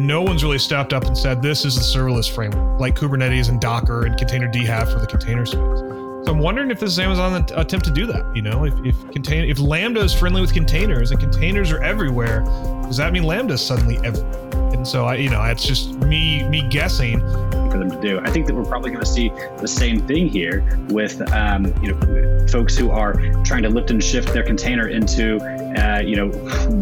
and no one's really stepped up and said this is the serverless framework, like Kubernetes and Docker and Containerd have for the container space. So I'm wondering if this is Amazon attempt to do that. You know, if if contain if Lambda is friendly with containers and containers are everywhere, does that mean Lambda is suddenly everywhere? And so I, you know, it's just me me guessing for them to do. I think that we're probably going to see the same thing here with um, you know folks who are trying to lift and shift their container into uh, you know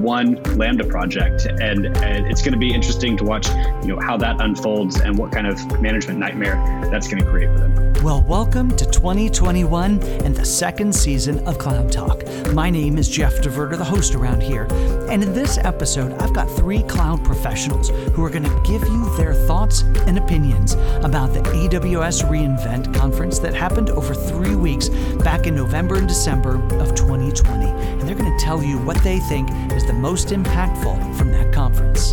one Lambda project, and, and it's going to be interesting to watch you know how that unfolds and what kind of management nightmare that's going to create for them. Well, welcome to 2021 and the second season of Cloud Talk. My name is Jeff DeVerter, the host around here, and in this episode, I've got three cloud professionals who are going to give you their thoughts and opinions about the AWS reInvent conference that happened over three weeks back in November and December of 2020. And they're going to tell you what they think is the most impactful from that conference.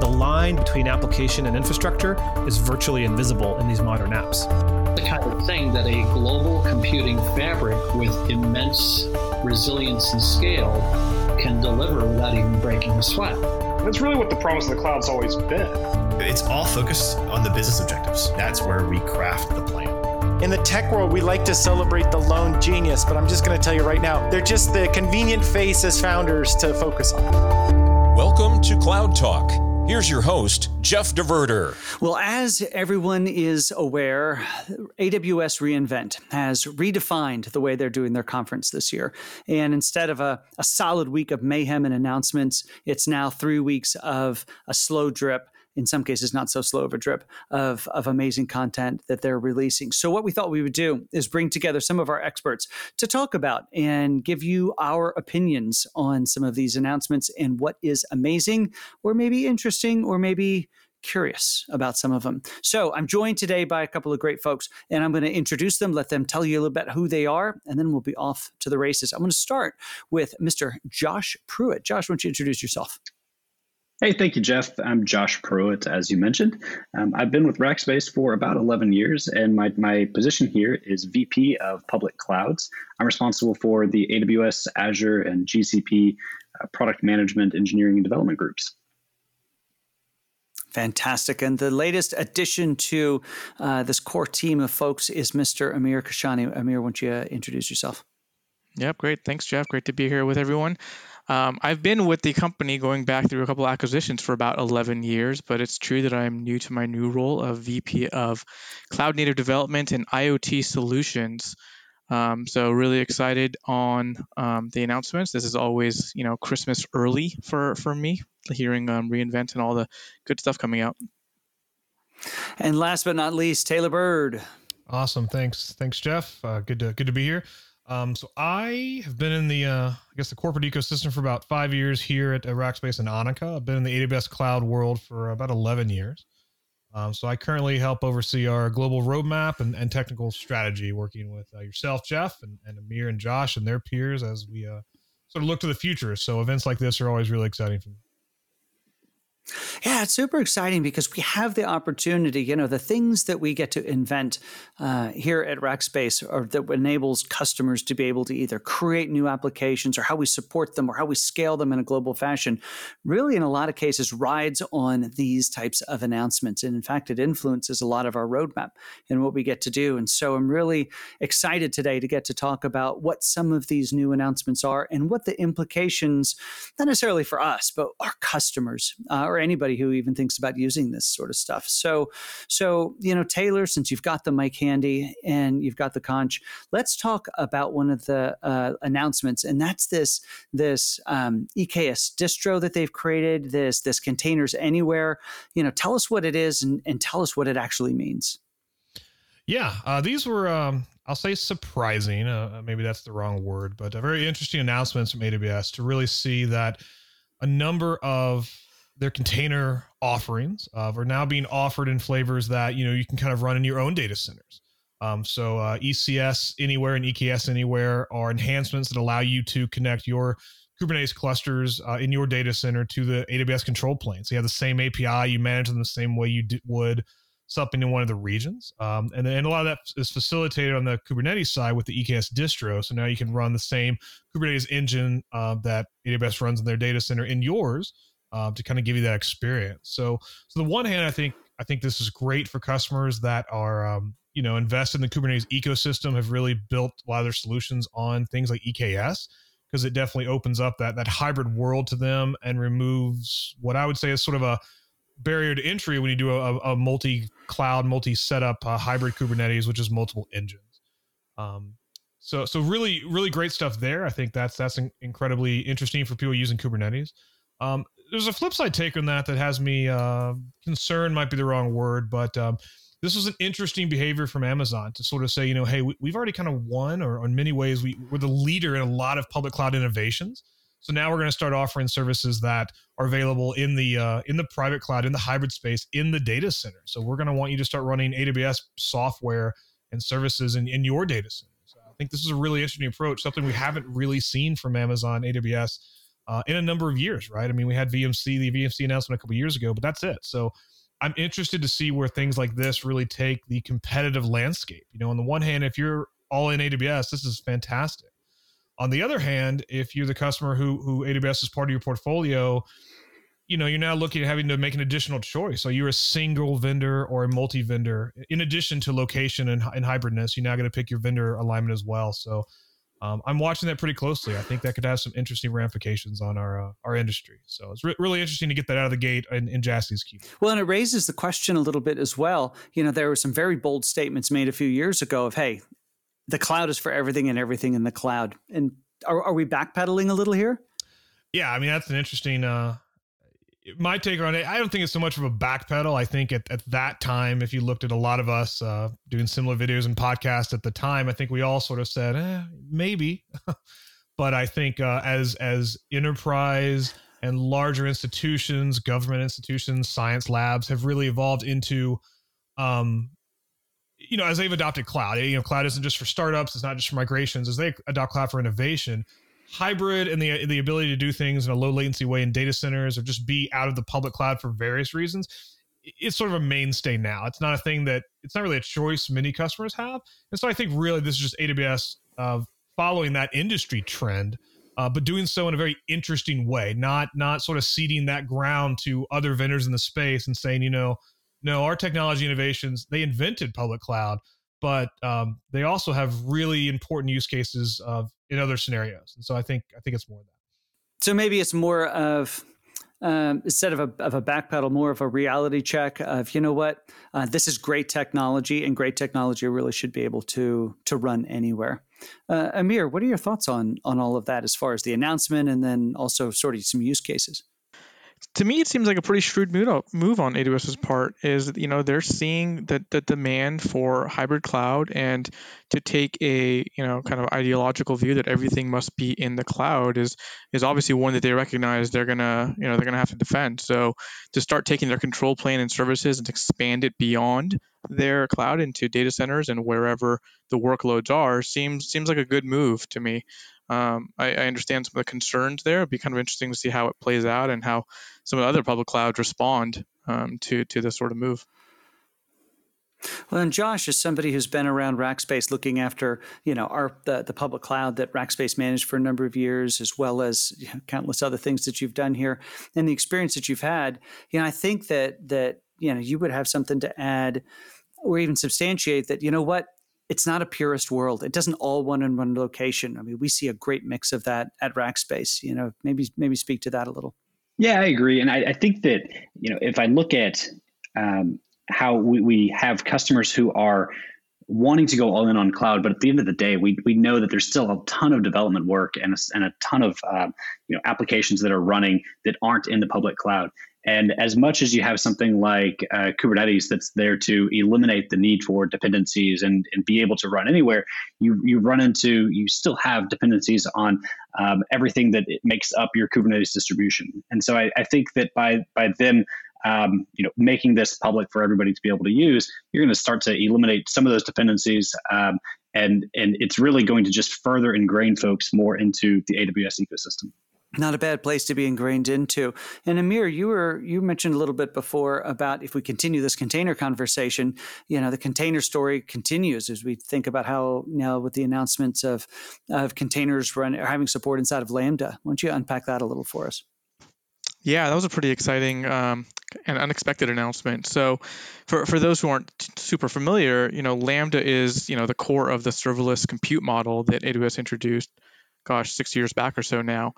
The line between application and infrastructure is virtually invisible in these modern apps. The kind of thing that a global computing fabric with immense resilience and scale can deliver without even breaking a sweat. That's really what the promise of the cloud's always been. It's all focused on the business objectives. That's where we craft the plan. In the tech world, we like to celebrate the lone genius, but I'm just going to tell you right now, they're just the convenient face as founders to focus on. Welcome to Cloud Talk. Here's your host, Jeff DeVerter. Well, as everyone is aware, AWS reInvent has redefined the way they're doing their conference this year. And instead of a, a solid week of mayhem and announcements, it's now three weeks of a slow drip in some cases not so slow of a drip of, of amazing content that they're releasing. So what we thought we would do is bring together some of our experts to talk about and give you our opinions on some of these announcements and what is amazing or maybe interesting or maybe curious about some of them. So I'm joined today by a couple of great folks, and I'm going to introduce them, let them tell you a little bit who they are, and then we'll be off to the races. I'm going to start with Mr. Josh Pruitt. Josh, why don't you introduce yourself? Hey, thank you, Jeff. I'm Josh Pruitt, as you mentioned. Um, I've been with Rackspace for about 11 years, and my, my position here is VP of Public Clouds. I'm responsible for the AWS, Azure, and GCP uh, product management, engineering, and development groups. Fantastic. And the latest addition to uh, this core team of folks is Mr. Amir Kashani. Amir, why don't you uh, introduce yourself? Yep, great. Thanks, Jeff. Great to be here with everyone. Um, I've been with the company going back through a couple acquisitions for about 11 years, but it's true that I'm new to my new role of VP of Cloud Native Development and IoT Solutions. Um, so really excited on um, the announcements. This is always, you know, Christmas early for for me, hearing um, reInvent and all the good stuff coming out. And last but not least, Taylor Bird. Awesome, thanks, thanks, Jeff. Uh, good to good to be here. Um, so I have been in the, uh, I guess, the corporate ecosystem for about five years here at Rackspace and Onica. I've been in the AWS cloud world for about 11 years. Um, so I currently help oversee our global roadmap and, and technical strategy, working with uh, yourself, Jeff, and, and Amir and Josh and their peers as we uh, sort of look to the future. So events like this are always really exciting for me. Yeah, it's super exciting because we have the opportunity, you know, the things that we get to invent uh, here at Rackspace or that enables customers to be able to either create new applications or how we support them or how we scale them in a global fashion, really in a lot of cases rides on these types of announcements. And in fact, it influences a lot of our roadmap and what we get to do. And so I'm really excited today to get to talk about what some of these new announcements are and what the implications, not necessarily for us, but our customers uh, or anybody who even thinks about using this sort of stuff. So, so you know, Taylor, since you've got the mic handy and you've got the conch, let's talk about one of the uh, announcements, and that's this this um, EKS distro that they've created. This this containers anywhere. You know, tell us what it is and, and tell us what it actually means. Yeah, uh, these were um, I'll say surprising. Uh, maybe that's the wrong word, but very interesting announcements from AWS to really see that a number of their container offerings uh, are now being offered in flavors that you know you can kind of run in your own data centers. Um, so uh, ECS anywhere and EKS anywhere are enhancements that allow you to connect your Kubernetes clusters uh, in your data center to the AWS control plane. So you have the same API, you manage them the same way you d- would something in one of the regions. Um, and then a lot of that is facilitated on the Kubernetes side with the EKS distro. So now you can run the same Kubernetes engine uh, that AWS runs in their data center in yours uh, to kind of give you that experience. So, so the one hand, I think I think this is great for customers that are um, you know invested in the Kubernetes ecosystem, have really built a lot of their solutions on things like EKS because it definitely opens up that that hybrid world to them and removes what I would say is sort of a barrier to entry when you do a, a multi-cloud, multi-setup uh, hybrid Kubernetes, which is multiple engines. Um, so, so really, really great stuff there. I think that's that's incredibly interesting for people using Kubernetes. Um, there's a flip side take on that that has me uh, concerned. Might be the wrong word, but um, this was an interesting behavior from Amazon to sort of say, you know, hey, we, have already kind of won, or in many ways, we, we're the leader in a lot of public cloud innovations. So now we're going to start offering services that are available in the uh, in the private cloud, in the hybrid space, in the data center. So we're going to want you to start running AWS software and services in, in your data centers. I think this is a really interesting approach, something we haven't really seen from Amazon AWS uh, in a number of years, right? I mean, we had VMC, the VMC announcement a couple years ago, but that's it. So I'm interested to see where things like this really take the competitive landscape. You know, on the one hand, if you're all in AWS, this is fantastic. On the other hand, if you're the customer who who AWS is part of your portfolio, you know you're now looking at having to make an additional choice. So you're a single vendor or a multi vendor. In addition to location and, and hybridness, you're now going to pick your vendor alignment as well. So um, I'm watching that pretty closely. I think that could have some interesting ramifications on our uh, our industry. So it's re- really interesting to get that out of the gate in, in Jassy's key. Well, and it raises the question a little bit as well. You know, there were some very bold statements made a few years ago of, "Hey, the cloud is for everything and everything in the cloud. And are, are we backpedaling a little here? Yeah, I mean that's an interesting. uh My take on it, I don't think it's so much of a backpedal. I think at, at that time, if you looked at a lot of us uh, doing similar videos and podcasts at the time, I think we all sort of said, eh, maybe. but I think uh, as as enterprise and larger institutions, government institutions, science labs have really evolved into um, you know, as they've adopted cloud, you know, cloud isn't just for startups, it's not just for migrations. As they adopt cloud for innovation, hybrid and the the ability to do things in a low latency way in data centers or just be out of the public cloud for various reasons, it's sort of a mainstay now. It's not a thing that it's not really a choice many customers have, and so I think really this is just AWS uh, following that industry trend. Uh, but doing so in a very interesting way, not not sort of ceding that ground to other vendors in the space and saying, you know, no, our technology innovations, they invented public cloud, but um, they also have really important use cases of in other scenarios. And so I think I think it's more of that. So maybe it's more of um, instead of a, of a backpedal, more of a reality check of you know what, uh, this is great technology, and great technology really should be able to to run anywhere. Uh, Amir, what are your thoughts on on all of that as far as the announcement, and then also sort of some use cases? To me, it seems like a pretty shrewd move on AWS's part. Is you know they're seeing that the demand for hybrid cloud and to take a you know kind of ideological view that everything must be in the cloud is is obviously one that they recognize they're gonna you know they're gonna have to defend. So to start taking their control plane and services and expand it beyond their cloud into data centers and wherever the workloads are seems seems like a good move to me. Um, I, I, understand some of the concerns there. It'd be kind of interesting to see how it plays out and how some of the other public clouds respond um, to to this sort of move. Well, and Josh, as somebody who's been around Rackspace looking after, you know, our the, the public cloud that Rackspace managed for a number of years, as well as you know, countless other things that you've done here, and the experience that you've had, you know, I think that that you know you would have something to add, or even substantiate that. You know what? It's not a purist world. It doesn't all one in one location. I mean, we see a great mix of that at Rackspace. You know, maybe maybe speak to that a little. Yeah, I agree, and I, I think that you know if I look at um, how we, we have customers who are wanting to go all in on cloud, but at the end of the day, we, we know that there's still a ton of development work and a, and a ton of uh, you know applications that are running that aren't in the public cloud. And as much as you have something like uh, Kubernetes that's there to eliminate the need for dependencies and, and be able to run anywhere, you, you run into, you still have dependencies on um, everything that makes up your Kubernetes distribution. And so I, I think that by, by them um, you know, making this public for everybody to be able to use, you're going to start to eliminate some of those dependencies, um, and and it's really going to just further ingrain folks more into the AWS ecosystem not a bad place to be ingrained into. And Amir, you were you mentioned a little bit before about if we continue this container conversation, you know, the container story continues as we think about how now with the announcements of of containers run or having support inside of Lambda. Why don't you unpack that a little for us? Yeah, that was a pretty exciting um, and unexpected announcement. So, for, for those who aren't super familiar, you know, Lambda is you know the core of the serverless compute model that AWS introduced, gosh, six years back or so now.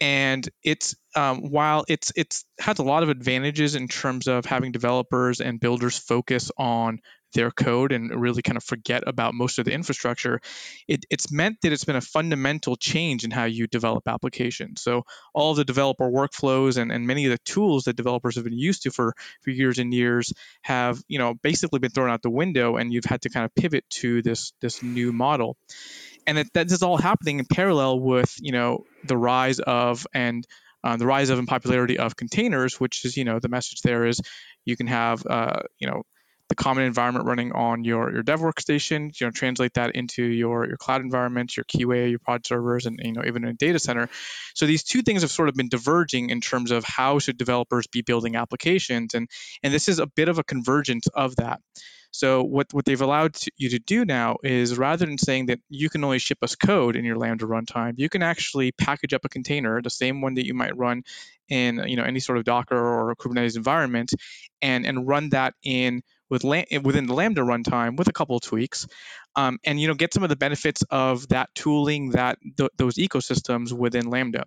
And it's um, while it's it's has a lot of advantages in terms of having developers and builders focus on their code and really kind of forget about most of the infrastructure, it, it's meant that it's been a fundamental change in how you develop applications. So all the developer workflows and, and many of the tools that developers have been used to for, for years and years have, you know, basically been thrown out the window and you've had to kind of pivot to this this new model. And it, that is all happening in parallel with, you know, the rise of and uh, the rise of and popularity of containers, which is, you know, the message there is you can have, uh, you know, the common environment running on your, your dev workstation, you know, translate that into your, your cloud environments, your QA, your pod servers, and you know, even in a data center. So these two things have sort of been diverging in terms of how should developers be building applications, and and this is a bit of a convergence of that. So what, what they've allowed to, you to do now is rather than saying that you can only ship us code in your Lambda runtime, you can actually package up a container, the same one that you might run in you know any sort of Docker or Kubernetes environment, and and run that in with within the Lambda runtime with a couple of tweaks, um, and you know get some of the benefits of that tooling, that th- those ecosystems within Lambda.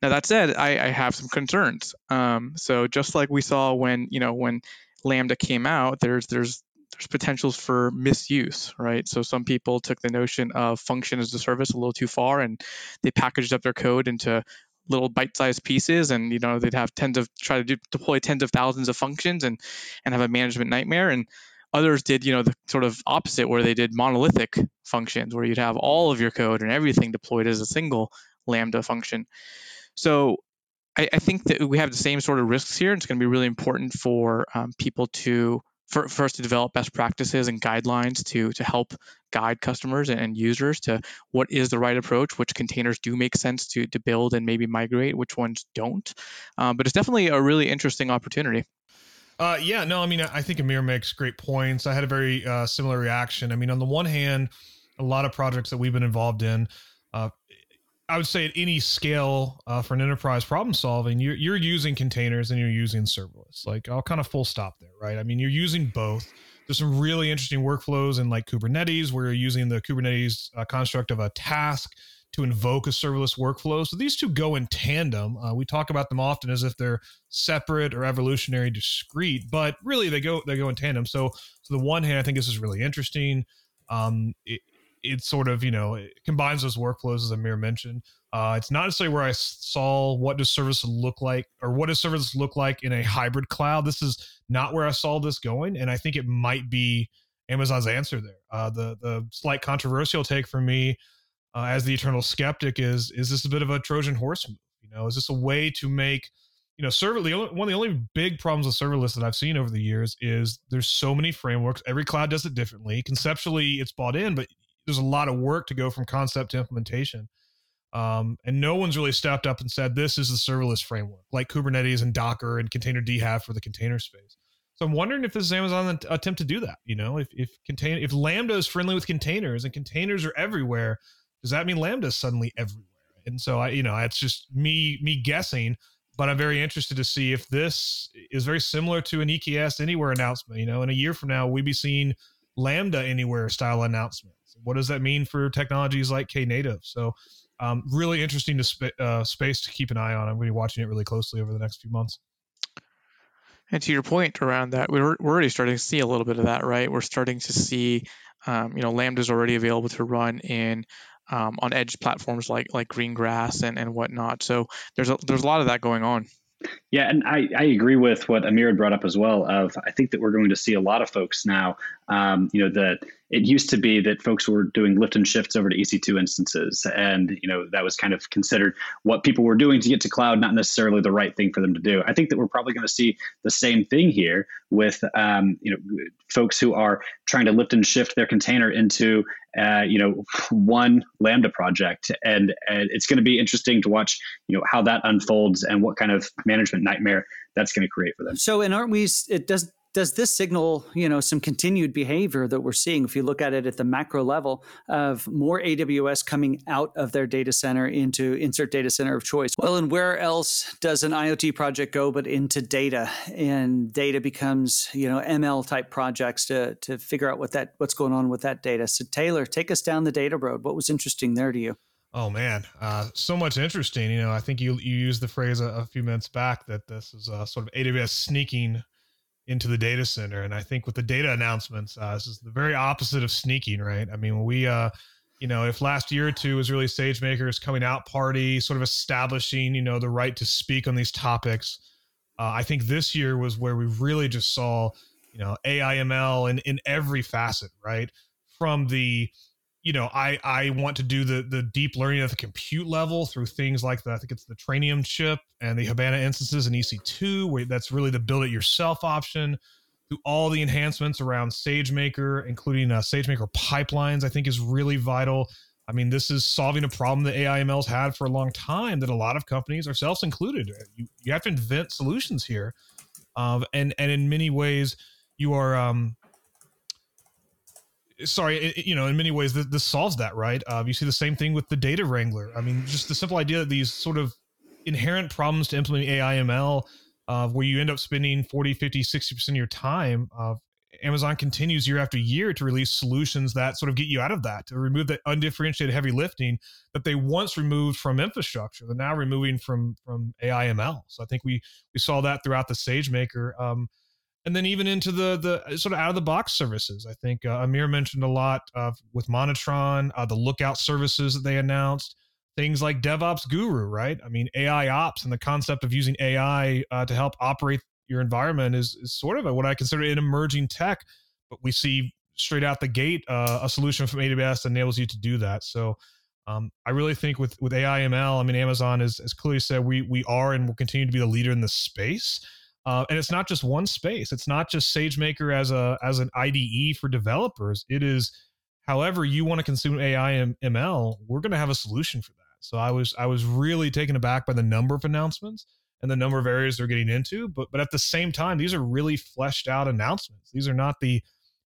Now that said, I, I have some concerns. Um, so just like we saw when you know when Lambda came out, there's there's there's potentials for misuse, right? So some people took the notion of function as a service a little too far, and they packaged up their code into little bite-sized pieces and you know they'd have tens of try to do, deploy tens of thousands of functions and and have a management nightmare and others did you know the sort of opposite where they did monolithic functions where you'd have all of your code and everything deployed as a single lambda function so I, I think that we have the same sort of risks here and it's going to be really important for um, people to for, us to develop best practices and guidelines to to help guide customers and users to what is the right approach, which containers do make sense to to build and maybe migrate, which ones don't. Um, but it's definitely a really interesting opportunity. Uh, yeah, no, I mean, I think Amir makes great points. I had a very uh, similar reaction. I mean, on the one hand, a lot of projects that we've been involved in, uh, I would say at any scale uh, for an enterprise problem solving, you're, you're using containers and you're using serverless. Like I'll kind of full stop there, right? I mean, you're using both. There's some really interesting workflows in like Kubernetes where you're using the Kubernetes uh, construct of a task to invoke a serverless workflow. So these two go in tandem. Uh, we talk about them often as if they're separate or evolutionary discrete, but really they go they go in tandem. So, so the one hand, I think this is really interesting. Um, it, it sort of you know combines those workflows as Amir mentioned. Uh, it's not necessarily where I saw what does service look like or what does service look like in a hybrid cloud. This is not where I saw this going, and I think it might be Amazon's answer there. Uh, the the slight controversial take for me uh, as the eternal skeptic is is this a bit of a Trojan horse move? You know, is this a way to make you know, server the only, one of the only big problems with serverless that I've seen over the years is there's so many frameworks. Every cloud does it differently. Conceptually, it's bought in, but there's a lot of work to go from concept to implementation. Um, and no one's really stepped up and said this is the serverless framework, like Kubernetes and Docker and Containerd have for the container space. So I'm wondering if this is Amazon attempt to do that. You know, if if contain if Lambda is friendly with containers and containers are everywhere, does that mean Lambda is suddenly everywhere? And so I, you know, it's just me me guessing, but I'm very interested to see if this is very similar to an EKS Anywhere announcement. You know, in a year from now, we'd be seeing Lambda Anywhere style announcement what does that mean for technologies like Knative? So, um, really interesting to sp- uh, space to keep an eye on. I'm going to be watching it really closely over the next few months. And to your point around that, we're, we're already starting to see a little bit of that, right? We're starting to see, um, you know, Lambda is already available to run in um, on edge platforms like like Greengrass and, and whatnot. So there's a, there's a lot of that going on. Yeah, and I, I agree with what Amir had brought up as well. Of I think that we're going to see a lot of folks now. Um, you know that it used to be that folks were doing lift and shifts over to EC2 instances, and you know that was kind of considered what people were doing to get to cloud, not necessarily the right thing for them to do. I think that we're probably going to see the same thing here with um, you know folks who are trying to lift and shift their container into uh, you know one Lambda project, and, and it's going to be interesting to watch you know how that unfolds and what kind of management nightmare that's going to create for them. So, and aren't we? It does does this signal, you know, some continued behavior that we're seeing if you look at it at the macro level of more AWS coming out of their data center into insert data center of choice? Well, and where else does an IoT project go but into data? And data becomes, you know, ML type projects to to figure out what that what's going on with that data. So Taylor, take us down the data road. What was interesting there to you? Oh man, uh, so much interesting. You know, I think you you used the phrase a, a few minutes back that this is uh, sort of AWS sneaking into the data center. And I think with the data announcements, uh, this is the very opposite of sneaking, right? I mean, we, uh, you know, if last year or two was really SageMaker's coming out party, sort of establishing, you know, the right to speak on these topics, uh, I think this year was where we really just saw, you know, AIML in, in every facet, right? From the, you know, I I want to do the the deep learning at the compute level through things like the I think it's the Trainium chip and the Habana instances in EC2, where that's really the build it yourself option. Through all the enhancements around SageMaker, including uh, SageMaker pipelines, I think is really vital. I mean, this is solving a problem that AIML's had for a long time that a lot of companies, ourselves included, you, you have to invent solutions here. Um, and and in many ways, you are um, sorry, it, you know, in many ways, this, this solves that, right? Uh, you see the same thing with the data wrangler. I mean, just the simple idea that these sort of inherent problems to implement AIML, uh, where you end up spending 40, 50, 60% of your time, uh, Amazon continues year after year to release solutions that sort of get you out of that, to remove that undifferentiated heavy lifting that they once removed from infrastructure. They're now removing from from AIML. So I think we we saw that throughout the SageMaker. Um, and then even into the the sort of out of the box services. I think uh, Amir mentioned a lot uh, with Monitron, uh, the Lookout services that they announced, things like DevOps Guru, right? I mean, AI Ops and the concept of using AI uh, to help operate your environment is, is sort of a, what I consider an emerging tech. But we see straight out the gate uh, a solution from AWS enables you to do that. So. Um, I really think with with AIML, I mean, Amazon has, has clearly said we we are and will continue to be the leader in the space. Uh, and it's not just one space. It's not just SageMaker as a as an IDE for developers. It is, however you want to consume AI and ML. We're going to have a solution for that. So I was I was really taken aback by the number of announcements and the number of areas they're getting into. But but at the same time, these are really fleshed out announcements. These are not the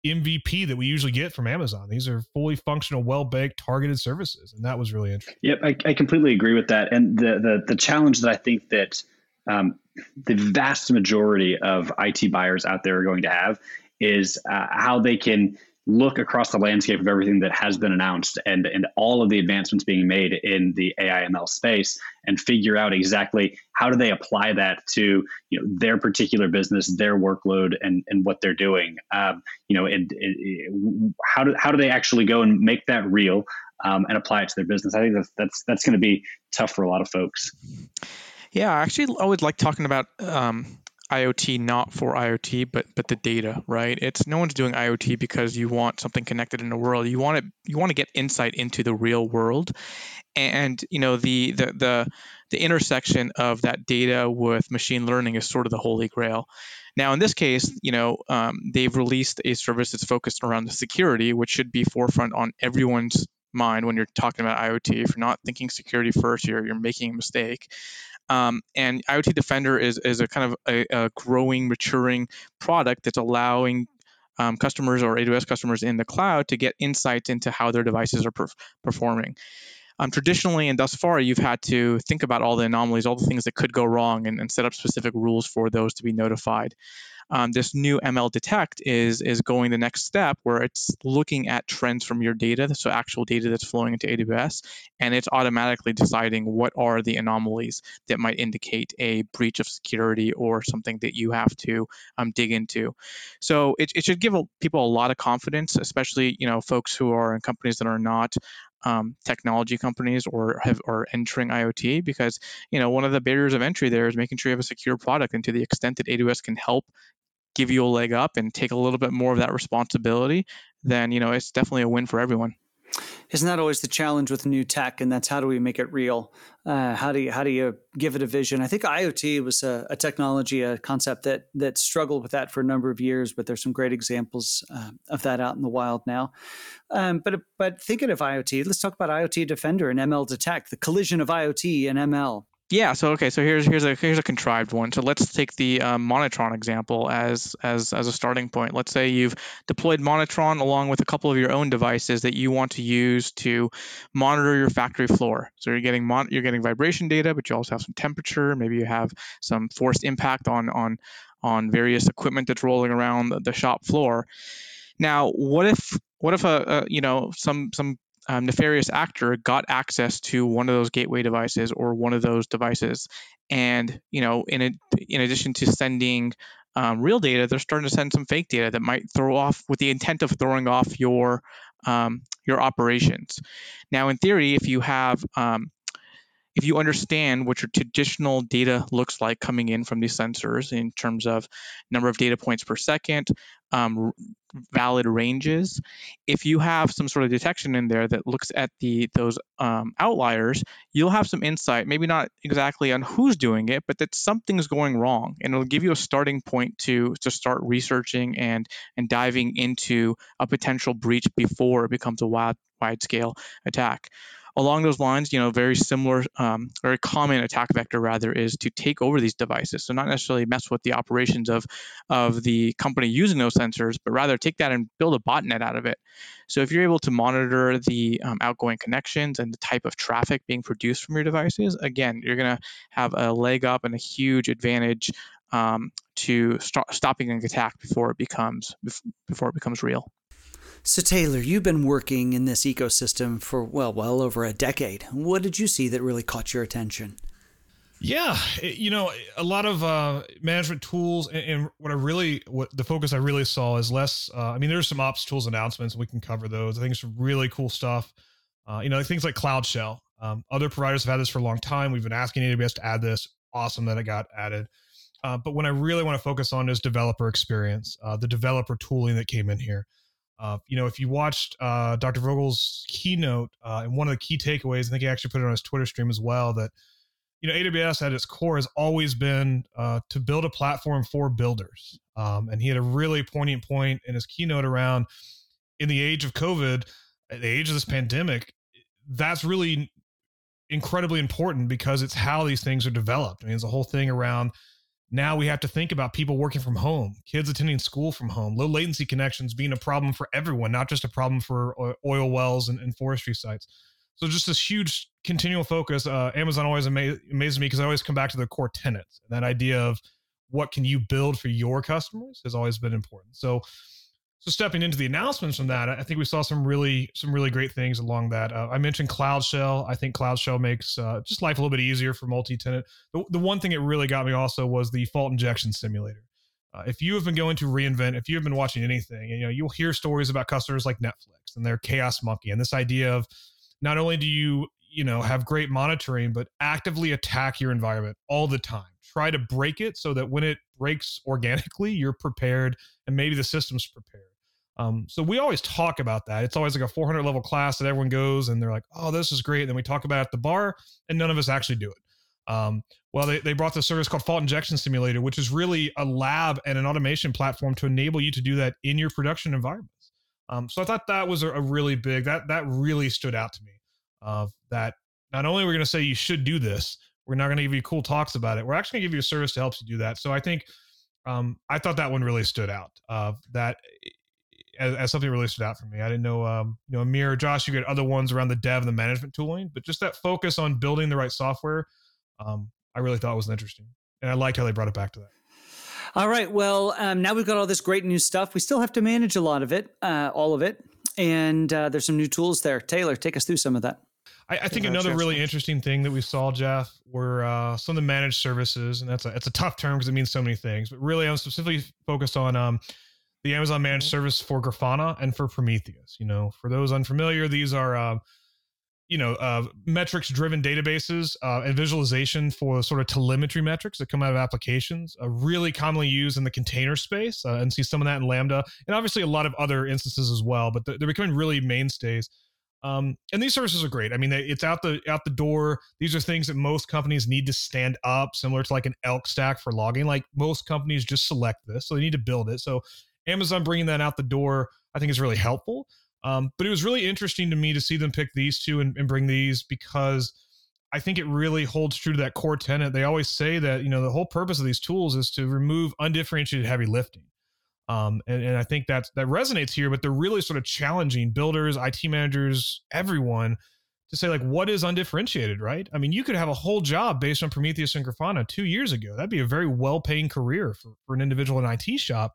MVP that we usually get from Amazon. These are fully functional, well baked, targeted services, and that was really interesting. Yep, I, I completely agree with that. And the the the challenge that I think that um, the vast majority of IT buyers out there are going to have is uh, how they can look across the landscape of everything that has been announced and and all of the advancements being made in the AIML space and figure out exactly how do they apply that to you know their particular business, their workload, and and what they're doing. Um, you know, and, and, how do how do they actually go and make that real um, and apply it to their business? I think that's that's that's going to be tough for a lot of folks. Yeah, I actually, always like talking about um, IoT not for IoT, but but the data, right? It's no one's doing IoT because you want something connected in the world. You want it. You want to get insight into the real world, and you know the the the the intersection of that data with machine learning is sort of the holy grail. Now, in this case, you know, um, they've released a service that's focused around the security, which should be forefront on everyone's mind when you're talking about IoT. If you're not thinking security first, you're you're making a mistake. Um, and IoT Defender is, is a kind of a, a growing, maturing product that's allowing um, customers or AWS customers in the cloud to get insights into how their devices are per- performing. Um, traditionally and thus far, you've had to think about all the anomalies, all the things that could go wrong, and, and set up specific rules for those to be notified um, this new ML Detect is is going the next step where it's looking at trends from your data, so actual data that's flowing into AWS, and it's automatically deciding what are the anomalies that might indicate a breach of security or something that you have to um, dig into. So it, it should give people a lot of confidence, especially you know folks who are in companies that are not um, technology companies or have are entering IoT because you know one of the barriers of entry there is making sure you have a secure product and to the extent that AWS can help give you a leg up and take a little bit more of that responsibility, then you know it's definitely a win for everyone. Isn't that always the challenge with new tech? And that's how do we make it real? Uh, how do you how do you give it a vision? I think IoT was a, a, technology, a concept that that struggled with that for a number of years, but there's some great examples uh, of that out in the wild now. Um, but but thinking of IoT, let's talk about IoT Defender and ML Detect, the collision of IoT and ML. Yeah. So okay. So here's here's a here's a contrived one. So let's take the um, Monitron example as as as a starting point. Let's say you've deployed Monitron along with a couple of your own devices that you want to use to monitor your factory floor. So you're getting mon- you're getting vibration data, but you also have some temperature. Maybe you have some forced impact on on on various equipment that's rolling around the, the shop floor. Now, what if what if a, a you know some some um, nefarious actor got access to one of those gateway devices or one of those devices, and you know, in a, in addition to sending um, real data, they're starting to send some fake data that might throw off with the intent of throwing off your um, your operations. Now, in theory, if you have um, if you understand what your traditional data looks like coming in from these sensors in terms of number of data points per second, um, valid ranges, if you have some sort of detection in there that looks at the those um, outliers, you'll have some insight. Maybe not exactly on who's doing it, but that something's going wrong, and it'll give you a starting point to to start researching and and diving into a potential breach before it becomes a wide wide scale attack along those lines, you know, very similar, um, very common attack vector rather is to take over these devices. So not necessarily mess with the operations of of the company using those sensors, but rather take that and build a botnet out of it. So if you're able to monitor the um, outgoing connections and the type of traffic being produced from your devices, again, you're going to have a leg up and a huge advantage um, to st- stopping an attack before it becomes before it becomes real. So, Taylor, you've been working in this ecosystem for, well, well over a decade. What did you see that really caught your attention? Yeah, you know, a lot of uh, management tools, and, and, what I really, what the focus I really saw is less. Uh, I mean, there's some ops tools announcements. We can cover those. I think it's really cool stuff. Uh, you know, things like Cloud Shell. Um, other providers have had this for a long time. We've been asking AWS to add this. Awesome that it got added. Uh, but what I really want to focus on is developer experience, uh, the developer tooling that came in here. Uh, you know, if you watched uh, Dr. Vogels' keynote, uh, and one of the key takeaways, I think he actually put it on his Twitter stream as well, that you know AWS at its core has always been uh, to build a platform for builders. Um, and he had a really poignant point in his keynote around in the age of COVID, the age of this pandemic. That's really incredibly important because it's how these things are developed. I mean, it's a whole thing around now we have to think about people working from home, kids attending school from home, low latency connections being a problem for everyone, not just a problem for oil wells and, and forestry sites. So just this huge continual focus. Uh, Amazon always ama- amazes me because I always come back to the core tenets. And that idea of what can you build for your customers has always been important. So so stepping into the announcements from that, I think we saw some really some really great things along that. Uh, I mentioned Cloud Shell. I think Cloud Shell makes uh, just life a little bit easier for multi-tenant. The, the one thing that really got me also was the fault injection simulator. Uh, if you have been going to reInvent, if you have been watching anything, you know you'll hear stories about customers like Netflix and their Chaos Monkey and this idea of not only do you you know have great monitoring, but actively attack your environment all the time. Try to break it so that when it breaks organically, you're prepared and maybe the system's prepared. Um, so we always talk about that. It's always like a 400 level class that everyone goes and they're like, oh, this is great. And then we talk about it at the bar and none of us actually do it. Um, well, they, they brought the service called Fault Injection Simulator, which is really a lab and an automation platform to enable you to do that in your production environments. Um, so I thought that was a, a, really big, that, that really stood out to me uh, that not only we're going to say you should do this, we're not going to give you cool talks about it. We're actually going to give you a service to help you do that. So I think um, I thought that one really stood out. Uh, that as, as, something really stood out for me. I didn't know, um, you know, Amir, Josh, you get other ones around the dev and the management tooling, but just that focus on building the right software, um, I really thought was interesting, and I liked how they brought it back to that. All right, well, um, now we've got all this great new stuff. We still have to manage a lot of it, uh, all of it, and uh, there's some new tools there. Taylor, take us through some of that. I, I think another really interesting thing that we saw, Jeff, were uh, some of the managed services, and that's a it's a tough term because it means so many things. But really, I'm specifically focused on um, the Amazon Managed. Service for Grafana and for Prometheus. You know, for those unfamiliar, these are uh, you know uh, metrics driven databases uh, and visualization for sort of telemetry metrics that come out of applications. Uh, really commonly used in the container space, uh, and see some of that in Lambda, and obviously a lot of other instances as well. But they're becoming really mainstays. Um, and these services are great. I mean, they, it's out the out the door. These are things that most companies need to stand up, similar to like an Elk stack for logging. Like most companies just select this, so they need to build it. So Amazon bringing that out the door, I think, is really helpful. Um, but it was really interesting to me to see them pick these two and, and bring these because I think it really holds true to that core tenet. They always say that, you know, the whole purpose of these tools is to remove undifferentiated heavy lifting. Um, and, and I think that that resonates here, but they're really sort of challenging builders, IT managers, everyone to say like what is undifferentiated, right? I mean, you could have a whole job based on Prometheus and Grafana two years ago. That'd be a very well-paying career for, for an individual in IT shop.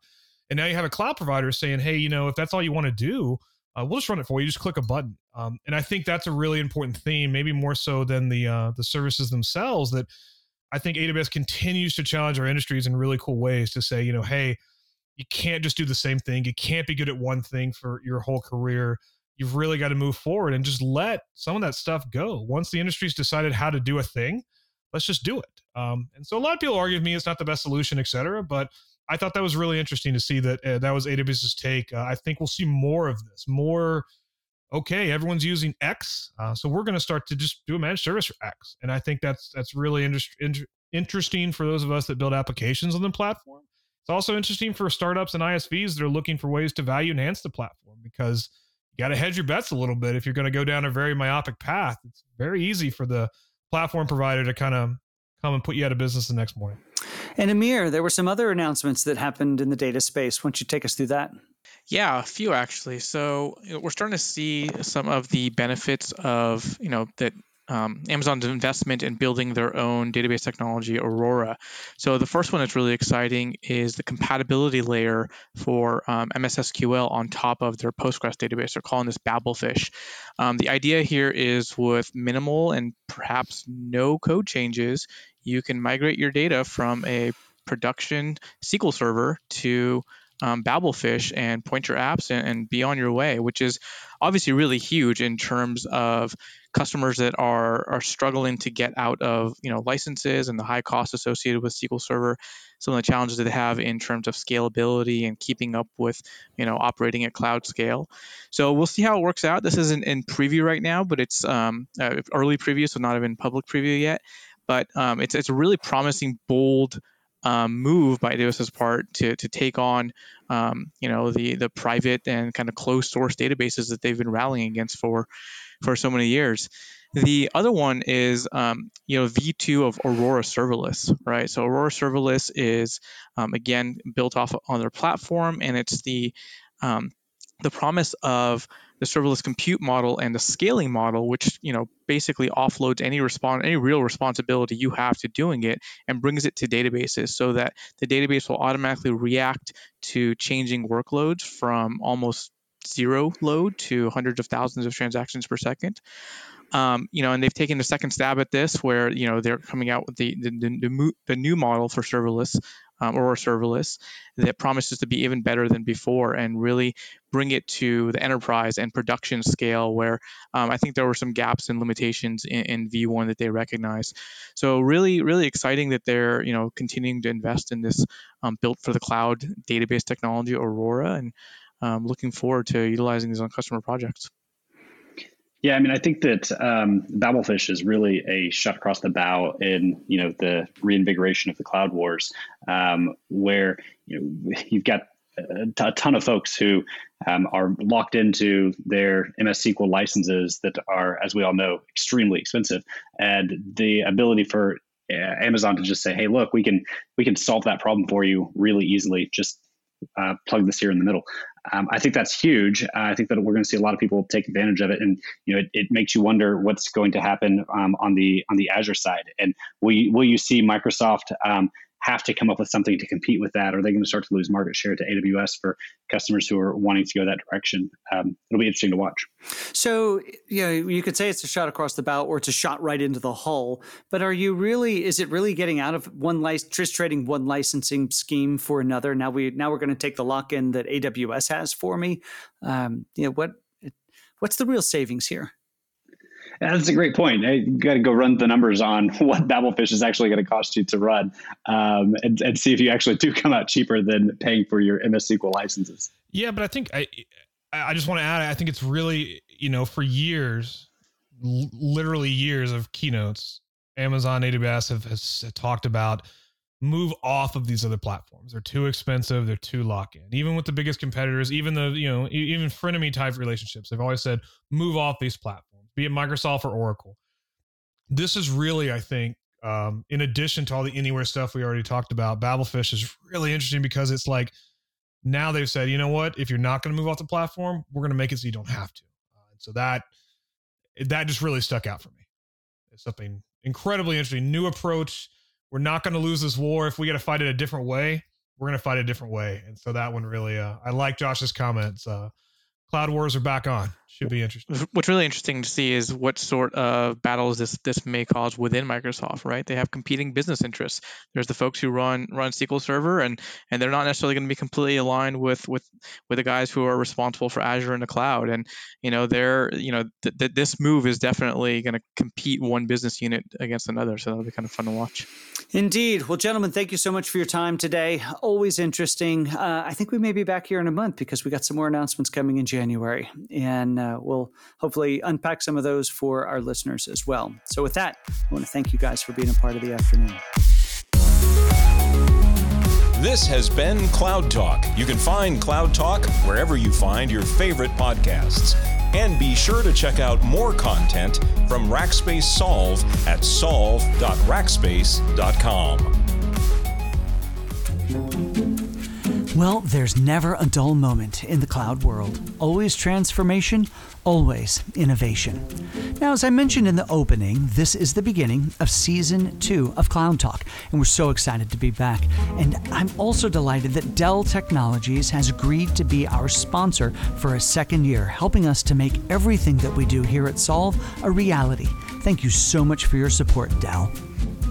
And now you have a cloud provider saying, hey, you know, if that's all you want to do, uh, we'll just run it for you. Just click a button. Um, and I think that's a really important theme, maybe more so than the uh, the services themselves. That I think AWS continues to challenge our industries in really cool ways to say, you know, hey, you can't just do the same thing. You can't be good at one thing for your whole career. You've really got to move forward and just let some of that stuff go. Once the industry's decided how to do a thing, let's just do it. Um, and so a lot of people argue with me it's not the best solution, et cetera. But I thought that was really interesting to see that uh, that was AWS's take. Uh, I think we'll see more of this. More, okay, everyone's using X, uh, so we're going to start to just do a managed service for X, and I think that's that's really inter- interesting for those of us that build applications on the platform. It's also interesting for startups and ISVs that are looking for ways to value enhance the platform because you got to hedge your bets a little bit if you're going to go down a very myopic path. It's very easy for the platform provider to kind of come and put you out of business the next morning. And Amir, there were some other announcements that happened in the data space. Why don't you take us through that? Yeah, a few actually. So we're starting to see some of the benefits of you know that um, Amazon's investment in building their own database technology, Aurora. So the first one that's really exciting is the compatibility layer for um, MSSQL on top of their Postgres database. They're calling this Babelfish. Um, the idea here is with minimal and perhaps no code changes, you can migrate your data from a production SQL server to um, Babelfish and point your apps and, and, be on your way, which is obviously really huge in terms of customers that are are struggling to get out of you know licenses and the high costs associated with SQL Server, some of the challenges that they have in terms of scalability and keeping up with you know operating at cloud scale. So we'll see how it works out. This isn't in preview right now, but it's um, uh, early preview, so not even public preview yet. But um, it's it's a really promising, bold um, move by AWS's part to, to take on, um, you know, the the private and kind of closed source databases that they've been rallying against for for so many years. The other one is, um, you know, V2 of Aurora Serverless, right? So Aurora Serverless is, um, again, built off on their platform, and it's the um, the promise of the serverless compute model and the scaling model, which you know basically offloads any respond any real responsibility you have to doing it and brings it to databases so that the database will automatically react to changing workloads from almost zero load to hundreds of thousands of transactions per second. Um, you know, and they've taken a second stab at this, where you know they're coming out with the the, the, the new model for serverless um, or serverless that promises to be even better than before and really bring it to the enterprise and production scale where um, I think there were some gaps and limitations in, in, V1 that they recognize. So really, really exciting that they're you know continuing to invest in this um, built for the cloud database technology Aurora and um, looking forward to utilizing these on customer projects. Yeah, I mean, I think that um, Babelfish is really a shot across the bow in you know the reinvigoration of the cloud wars, um, where you know you've got a ton of folks who um, are locked into their MS SQL licenses that are, as we all know, extremely expensive, and the ability for uh, Amazon to just say, "Hey, look, we can we can solve that problem for you really easily. Just uh, plug this here in the middle. Um, I think that's huge. Uh, I think that we're going to see a lot of people take advantage of it, and you know, it, it makes you wonder what's going to happen um, on the on the Azure side, and will you, will you see Microsoft um, have to come up with something to compete with that? Are they're going to start to lose market share to AWS for customers who are wanting to go that direction? Um, it'll be interesting to watch. So, you know, you could say it's a shot across the bow or it's a shot right into the hull. But are you really? Is it really getting out of one license, just trading one licensing scheme for another? Now we now we're going to take the lock in that AWS has for me. Um, you know what? What's the real savings here? That's a great point. You got to go run the numbers on what Babelfish is actually going to cost you to run, um, and, and see if you actually do come out cheaper than paying for your MS SQL licenses. Yeah, but I think I I just want to add. I think it's really you know for years, l- literally years of keynotes, Amazon AWS have has talked about move off of these other platforms. They're too expensive. They're too lock in. Even with the biggest competitors, even the you know even frenemy type relationships, they've always said move off these platforms be it Microsoft or Oracle. this is really, I think, um, in addition to all the anywhere stuff we already talked about, Babelfish is really interesting because it's like now they've said, you know what, if you're not going to move off the platform, we're going to make it so you don't have to. Uh, so that that just really stuck out for me. It's something incredibly interesting, new approach. We're not going to lose this war if we got to fight it a different way. We're going to fight a different way, and so that one really, uh, I like Josh's comments. Uh, Cloud Wars are back on. Should be interesting. What's really interesting to see is what sort of battles this this may cause within Microsoft. Right? They have competing business interests. There's the folks who run run SQL Server, and and they're not necessarily going to be completely aligned with with with the guys who are responsible for Azure and the cloud. And you know, they're you know th- th- this move is definitely going to compete one business unit against another. So that'll be kind of fun to watch. Indeed. Well, gentlemen, thank you so much for your time today. Always interesting. Uh, I think we may be back here in a month because we got some more announcements coming in January, and uh, we'll hopefully unpack some of those for our listeners as well. So, with that, I want to thank you guys for being a part of the afternoon. This has been Cloud Talk. You can find Cloud Talk wherever you find your favorite podcasts. And be sure to check out more content from Rackspace Solve at solve.rackspace.com. Well, there's never a dull moment in the cloud world. Always transformation, always innovation. Now, as I mentioned in the opening, this is the beginning of season two of Cloud Talk, and we're so excited to be back. And I'm also delighted that Dell Technologies has agreed to be our sponsor for a second year, helping us to make everything that we do here at Solve a reality. Thank you so much for your support, Dell.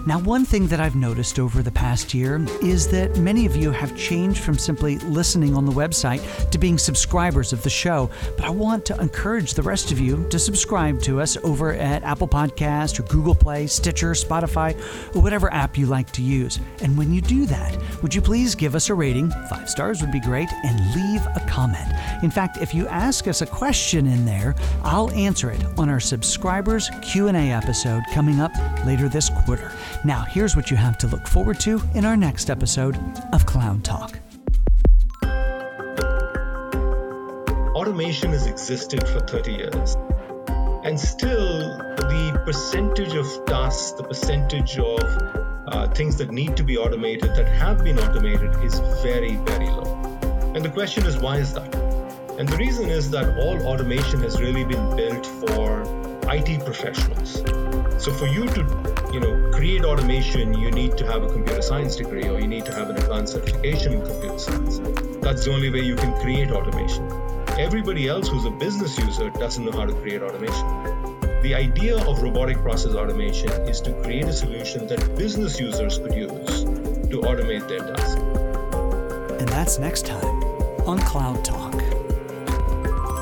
Now, one thing that I've noticed over the past year is that many of you have changed from simply listening on the website to being subscribers of the show. But I want to encourage the rest of you to subscribe to us over at Apple Podcast or Google Play, Stitcher, Spotify, or whatever app you like to use. And when you do that, would you please give us a rating? Five stars would be great, and leave a comment. In fact, if you ask us a question in there, I'll answer it on our subscribers Q&A episode coming up later this quarter. Now, here's what you have to look forward to in our next episode of Cloud Talk. Automation has existed for 30 years. And still, the percentage of tasks, the percentage of uh, things that need to be automated, that have been automated, is very, very low. And the question is, why is that? And the reason is that all automation has really been built for IT professionals. So for you to, you know, create automation, you need to have a computer science degree or you need to have an advanced certification in computer science. That's the only way you can create automation. Everybody else who's a business user doesn't know how to create automation. The idea of robotic process automation is to create a solution that business users could use to automate their tasks. And that's next time on Cloud Talk.